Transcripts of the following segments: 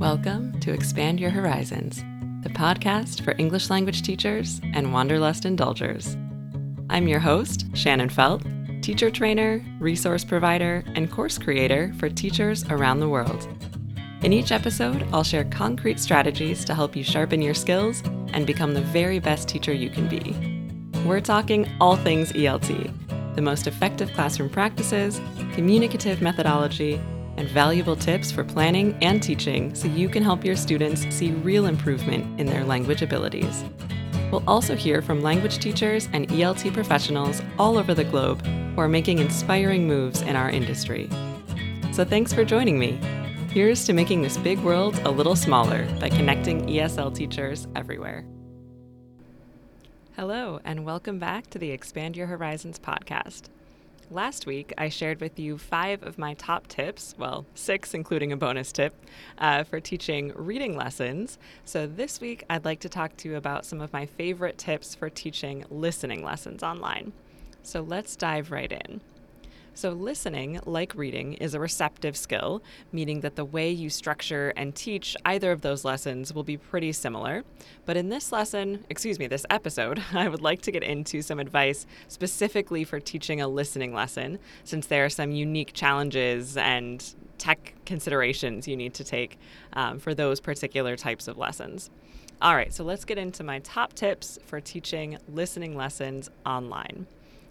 Welcome to Expand Your Horizons, the podcast for English language teachers and Wanderlust indulgers. I'm your host, Shannon Felt, teacher trainer, resource provider, and course creator for teachers around the world. In each episode, I'll share concrete strategies to help you sharpen your skills and become the very best teacher you can be. We're talking all things ELT the most effective classroom practices, communicative methodology, and valuable tips for planning and teaching so you can help your students see real improvement in their language abilities. We'll also hear from language teachers and ELT professionals all over the globe who are making inspiring moves in our industry. So thanks for joining me. Here's to making this big world a little smaller by connecting ESL teachers everywhere. Hello, and welcome back to the Expand Your Horizons podcast. Last week, I shared with you five of my top tips, well, six, including a bonus tip, uh, for teaching reading lessons. So this week, I'd like to talk to you about some of my favorite tips for teaching listening lessons online. So let's dive right in. So, listening, like reading, is a receptive skill, meaning that the way you structure and teach either of those lessons will be pretty similar. But in this lesson, excuse me, this episode, I would like to get into some advice specifically for teaching a listening lesson, since there are some unique challenges and tech considerations you need to take um, for those particular types of lessons. All right, so let's get into my top tips for teaching listening lessons online.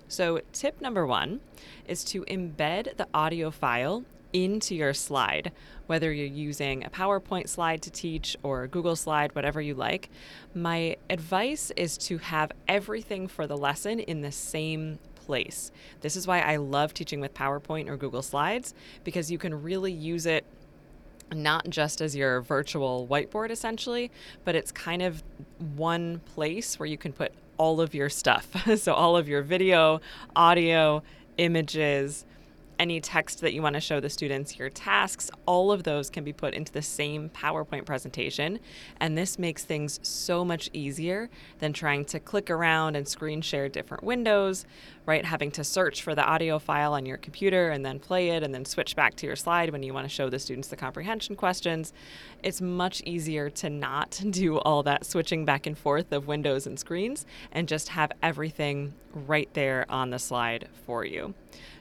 So, tip number one is to embed the audio file into your slide, whether you're using a PowerPoint slide to teach or a Google slide, whatever you like. My advice is to have everything for the lesson in the same place. This is why I love teaching with PowerPoint or Google Slides because you can really use it not just as your virtual whiteboard essentially, but it's kind of one place where you can put all of your stuff. so, all of your video, audio, images, any text that you want to show the students, your tasks, all of those can be put into the same PowerPoint presentation. And this makes things so much easier than trying to click around and screen share different windows, right? Having to search for the audio file on your computer and then play it and then switch back to your slide when you want to show the students the comprehension questions. It's much easier to not do all that switching back and forth of windows and screens and just have everything right there on the slide for you.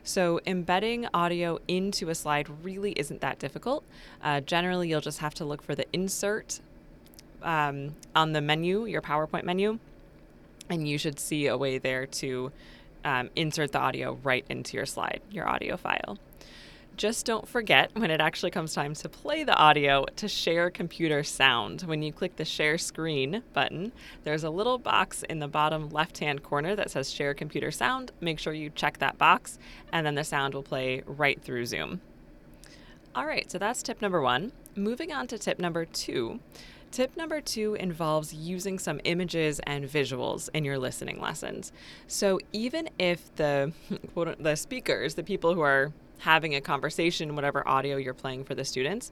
So, audio into a slide really isn't that difficult. Uh, generally, you'll just have to look for the insert um, on the menu, your PowerPoint menu, and you should see a way there to um, insert the audio right into your slide, your audio file. Just don't forget when it actually comes time to play the audio to share computer sound. When you click the share screen button, there's a little box in the bottom left hand corner that says share computer sound. Make sure you check that box, and then the sound will play right through Zoom. All right, so that's tip number one. Moving on to tip number two. Tip number two involves using some images and visuals in your listening lessons. So even if the the speakers, the people who are having a conversation, whatever audio you're playing for the students,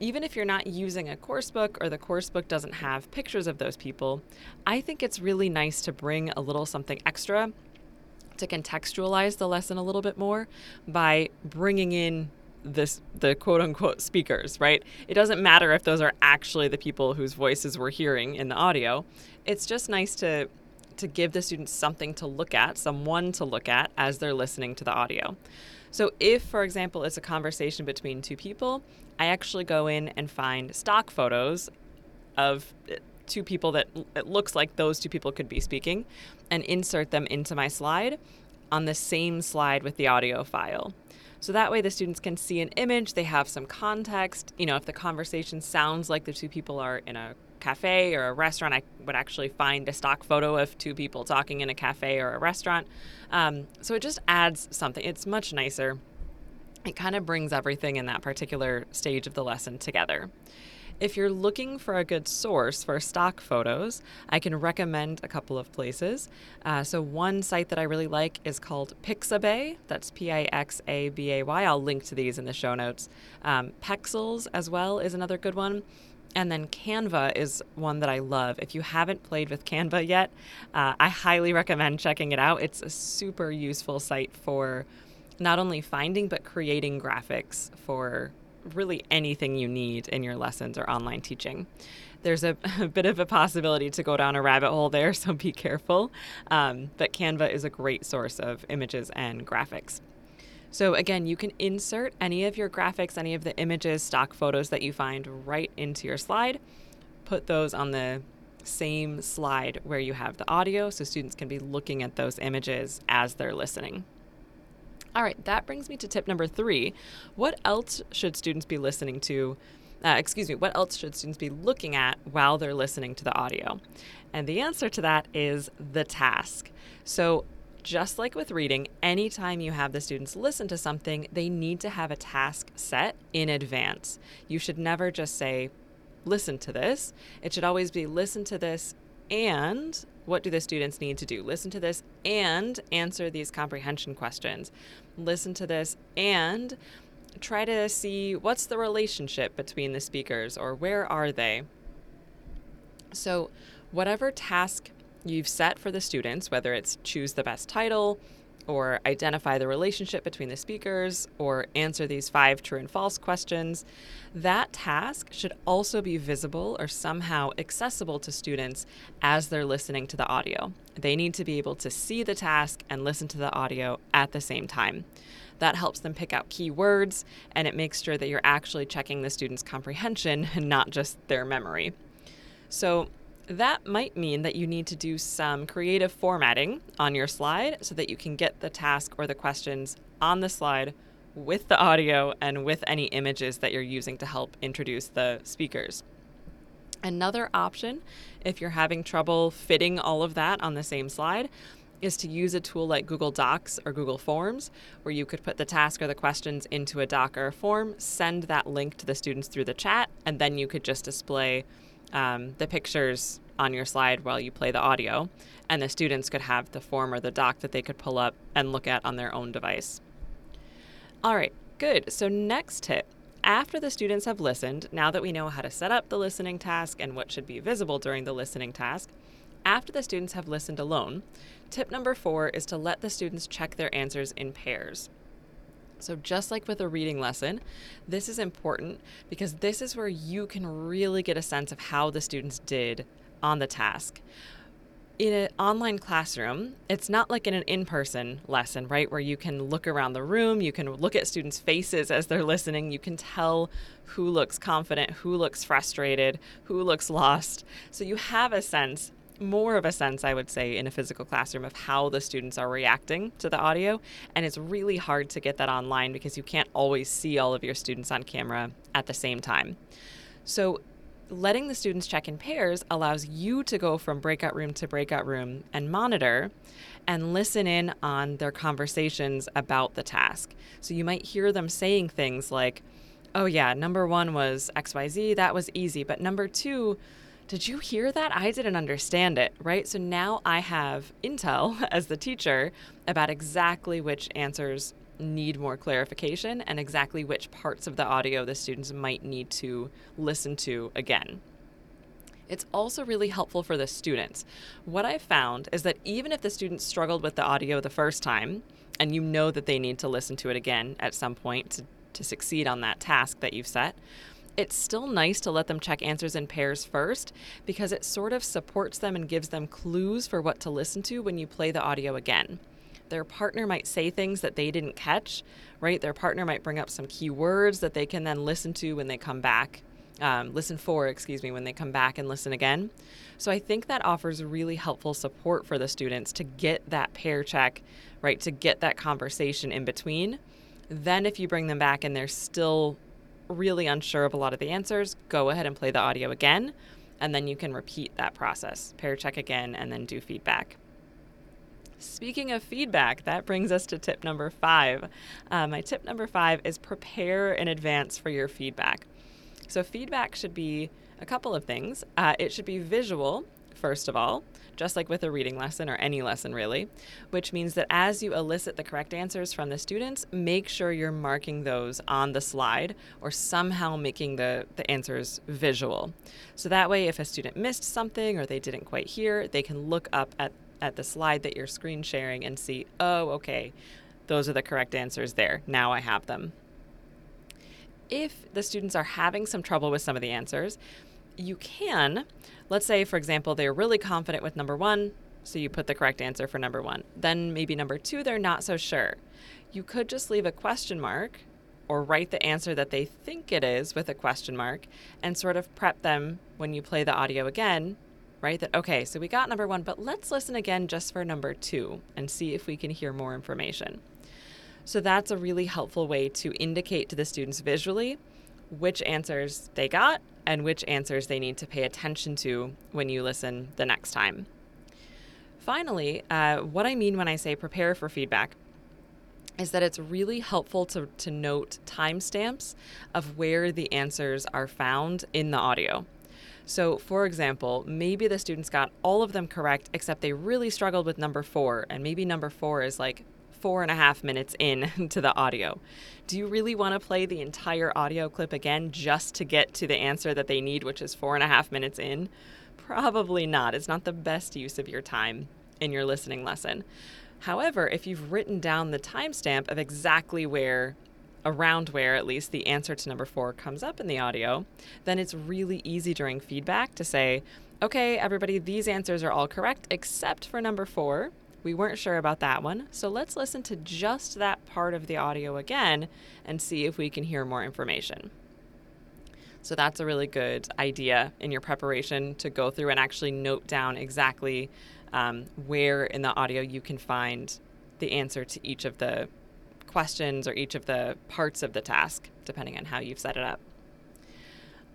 even if you're not using a course book or the course book doesn't have pictures of those people, I think it's really nice to bring a little something extra to contextualize the lesson a little bit more by bringing in this the quote unquote speakers, right? It doesn't matter if those are actually the people whose voices we're hearing in the audio. It's just nice to to give the students something to look at, someone to look at as they're listening to the audio. So, if, for example, it's a conversation between two people, I actually go in and find stock photos of uh, two people that it looks like those two people could be speaking and insert them into my slide on the same slide with the audio file. So that way the students can see an image, they have some context. You know, if the conversation sounds like the two people are in a cafe or a restaurant, I would actually find a stock photo of two people talking in a cafe or a restaurant. Um, so it just adds something. It's much nicer. It kind of brings everything in that particular stage of the lesson together. If you're looking for a good source for stock photos, I can recommend a couple of places. Uh, so, one site that I really like is called Pixabay. That's P I X A B A Y. I'll link to these in the show notes. Um, Pexels as well is another good one. And then Canva is one that I love. If you haven't played with Canva yet, uh, I highly recommend checking it out. It's a super useful site for not only finding but creating graphics for really anything you need in your lessons or online teaching. There's a, a bit of a possibility to go down a rabbit hole there, so be careful. Um, but Canva is a great source of images and graphics. So, again, you can insert any of your graphics, any of the images, stock photos that you find right into your slide. Put those on the same slide where you have the audio so students can be looking at those images as they're listening. All right, that brings me to tip number three. What else should students be listening to? Uh, excuse me, what else should students be looking at while they're listening to the audio? And the answer to that is the task. So, just like with reading, anytime you have the students listen to something, they need to have a task set in advance. You should never just say, listen to this. It should always be listen to this and what do the students need to do? Listen to this and answer these comprehension questions. Listen to this and try to see what's the relationship between the speakers or where are they. So, whatever task you've set for the students, whether it's choose the best title, or identify the relationship between the speakers, or answer these five true and false questions, that task should also be visible or somehow accessible to students as they're listening to the audio. They need to be able to see the task and listen to the audio at the same time. That helps them pick out key words and it makes sure that you're actually checking the student's comprehension and not just their memory. So, that might mean that you need to do some creative formatting on your slide so that you can get the task or the questions on the slide with the audio and with any images that you're using to help introduce the speakers. Another option, if you're having trouble fitting all of that on the same slide, is to use a tool like Google Docs or Google Forms, where you could put the task or the questions into a doc or a form, send that link to the students through the chat, and then you could just display um, the pictures on your slide while you play the audio, and the students could have the form or the doc that they could pull up and look at on their own device. All right, good. So, next tip after the students have listened, now that we know how to set up the listening task and what should be visible during the listening task, after the students have listened alone, tip number four is to let the students check their answers in pairs. So, just like with a reading lesson, this is important because this is where you can really get a sense of how the students did on the task. In an online classroom, it's not like in an in person lesson, right? Where you can look around the room, you can look at students' faces as they're listening, you can tell who looks confident, who looks frustrated, who looks lost. So you have a sense more of a sense, I would say, in a physical classroom of how the students are reacting to the audio. And it's really hard to get that online because you can't always see all of your students on camera at the same time. So, letting the students check in pairs allows you to go from breakout room to breakout room and monitor and listen in on their conversations about the task. So, you might hear them saying things like, Oh, yeah, number one was XYZ, that was easy. But number two, did you hear that? I didn't understand it, right? So now I have intel as the teacher about exactly which answers need more clarification and exactly which parts of the audio the students might need to listen to again. It's also really helpful for the students. What I found is that even if the students struggled with the audio the first time, and you know that they need to listen to it again at some point to, to succeed on that task that you've set, it's still nice to let them check answers in pairs first because it sort of supports them and gives them clues for what to listen to when you play the audio again. Their partner might say things that they didn't catch, right? Their partner might bring up some key words that they can then listen to when they come back. Um, listen for, excuse me, when they come back and listen again. So I think that offers really helpful support for the students to get that pair check, right? To get that conversation in between. Then, if you bring them back and they're still really unsure of a lot of the answers, go ahead and play the audio again, and then you can repeat that process. Pair check again, and then do feedback. Speaking of feedback, that brings us to tip number five. Uh, my tip number five is prepare in advance for your feedback. So, feedback should be a couple of things. Uh, it should be visual, first of all just like with a reading lesson or any lesson really, which means that as you elicit the correct answers from the students, make sure you're marking those on the slide or somehow making the, the answers visual. So that way, if a student missed something or they didn't quite hear, they can look up at, at the slide that you're screen sharing and see, oh, okay, those are the correct answers there. Now I have them if the students are having some trouble with some of the answers, you can, let's say, for example, they're really confident with number one, so you put the correct answer for number one. Then maybe number two, they're not so sure. You could just leave a question mark or write the answer that they think it is with a question mark and sort of prep them when you play the audio again, right? That, okay, so we got number one, but let's listen again just for number two and see if we can hear more information. So that's a really helpful way to indicate to the students visually which answers they got and which answers they need to pay attention to when you listen the next time. Finally, uh, what I mean when I say prepare for feedback is that it's really helpful to, to note timestamps of where the answers are found in the audio. So, for example, maybe the students got all of them correct, except they really struggled with number four, and maybe number four is like four and a half minutes in to the audio. Do you really want to play the entire audio clip again just to get to the answer that they need, which is four and a half minutes in? Probably not. It's not the best use of your time in your listening lesson. However, if you've written down the timestamp of exactly where, around where at least, the answer to number four comes up in the audio, then it's really easy during feedback to say, okay, everybody, these answers are all correct except for number four. We weren't sure about that one, so let's listen to just that part of the audio again and see if we can hear more information. So that's a really good idea in your preparation to go through and actually note down exactly um, where in the audio you can find the answer to each of the questions or each of the parts of the task, depending on how you've set it up.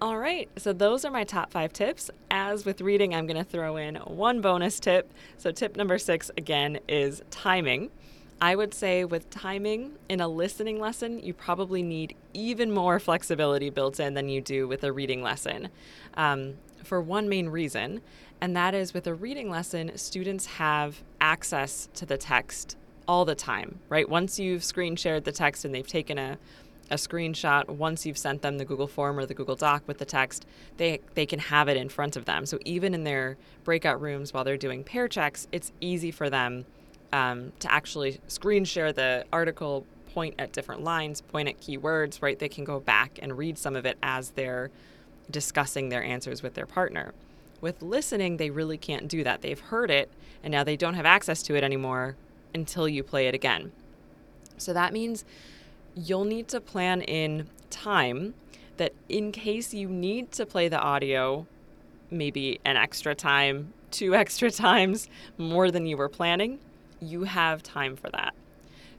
All right, so those are my top five tips. As with reading, I'm going to throw in one bonus tip. So, tip number six again is timing. I would say with timing in a listening lesson, you probably need even more flexibility built in than you do with a reading lesson um, for one main reason, and that is with a reading lesson, students have access to the text all the time, right? Once you've screen shared the text and they've taken a a screenshot once you've sent them the Google form or the Google Doc with the text, they they can have it in front of them. So even in their breakout rooms while they're doing pair checks, it's easy for them um, to actually screen share the article, point at different lines, point at keywords. Right, they can go back and read some of it as they're discussing their answers with their partner. With listening, they really can't do that. They've heard it, and now they don't have access to it anymore until you play it again. So that means you'll need to plan in time that in case you need to play the audio maybe an extra time, two extra times more than you were planning, you have time for that.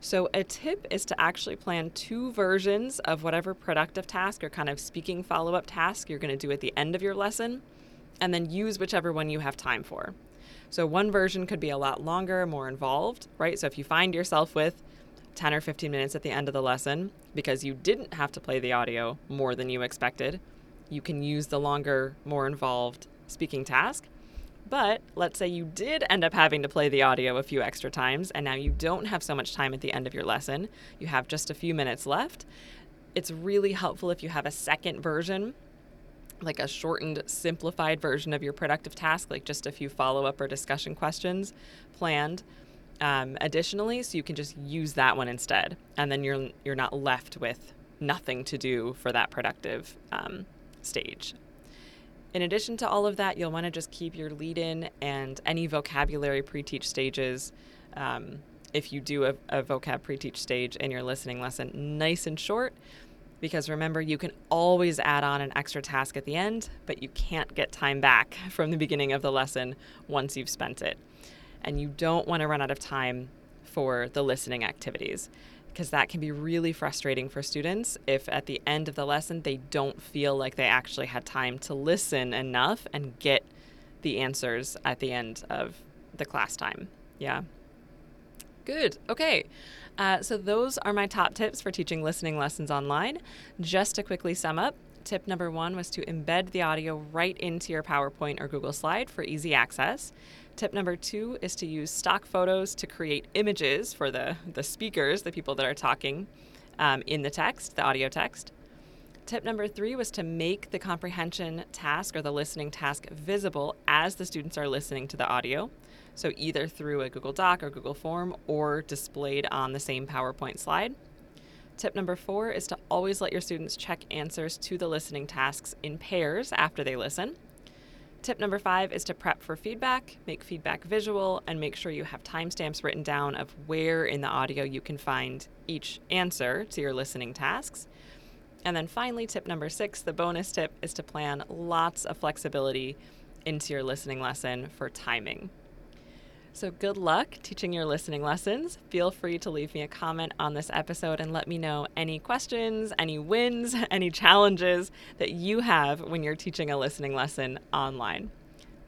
So, a tip is to actually plan two versions of whatever productive task or kind of speaking follow up task you're going to do at the end of your lesson, and then use whichever one you have time for. So, one version could be a lot longer, more involved, right? So, if you find yourself with 10 or 15 minutes at the end of the lesson because you didn't have to play the audio more than you expected. You can use the longer, more involved speaking task. But let's say you did end up having to play the audio a few extra times, and now you don't have so much time at the end of your lesson. You have just a few minutes left. It's really helpful if you have a second version, like a shortened, simplified version of your productive task, like just a few follow up or discussion questions planned um, additionally, so you can just use that one instead, and then you're you're not left with nothing to do for that productive um, stage. In addition to all of that, you'll want to just keep your lead in and any vocabulary pre teach stages. Um, if you do a, a vocab pre teach stage in your listening lesson, nice and short, because remember, you can always add on an extra task at the end, but you can't get time back from the beginning of the lesson once you've spent it and you don't want to run out of time for the listening activities because that can be really frustrating for students if at the end of the lesson they don't feel like they actually had time to listen enough and get the answers at the end of the class time. Yeah. Good. Okay. Uh, so, those are my top tips for teaching listening lessons online. Just to quickly sum up, tip number one was to embed the audio right into your PowerPoint or Google Slide for easy access. Tip number two is to use stock photos to create images for the, the speakers, the people that are talking um, in the text, the audio text. Tip number three was to make the comprehension task or the listening task visible as the students are listening to the audio. So, either through a Google Doc or Google Form or displayed on the same PowerPoint slide. Tip number four is to always let your students check answers to the listening tasks in pairs after they listen. Tip number five is to prep for feedback, make feedback visual, and make sure you have timestamps written down of where in the audio you can find each answer to your listening tasks. And then finally, tip number six, the bonus tip is to plan lots of flexibility into your listening lesson for timing. So, good luck teaching your listening lessons. Feel free to leave me a comment on this episode and let me know any questions, any wins, any challenges that you have when you're teaching a listening lesson online.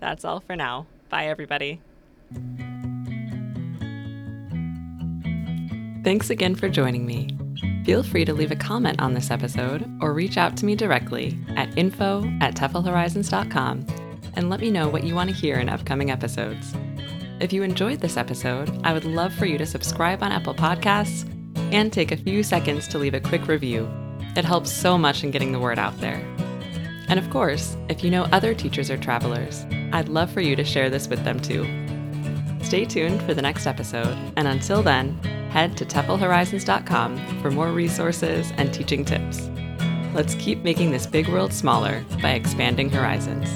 That's all for now. Bye, everybody. Thanks again for joining me. Feel free to leave a comment on this episode or reach out to me directly at info at teflhorizons.com and let me know what you want to hear in upcoming episodes. If you enjoyed this episode, I would love for you to subscribe on Apple Podcasts and take a few seconds to leave a quick review. It helps so much in getting the word out there. And of course, if you know other teachers or travelers, I'd love for you to share this with them too. Stay tuned for the next episode, and until then, head to teflhorizons.com for more resources and teaching tips. Let's keep making this big world smaller by expanding horizons.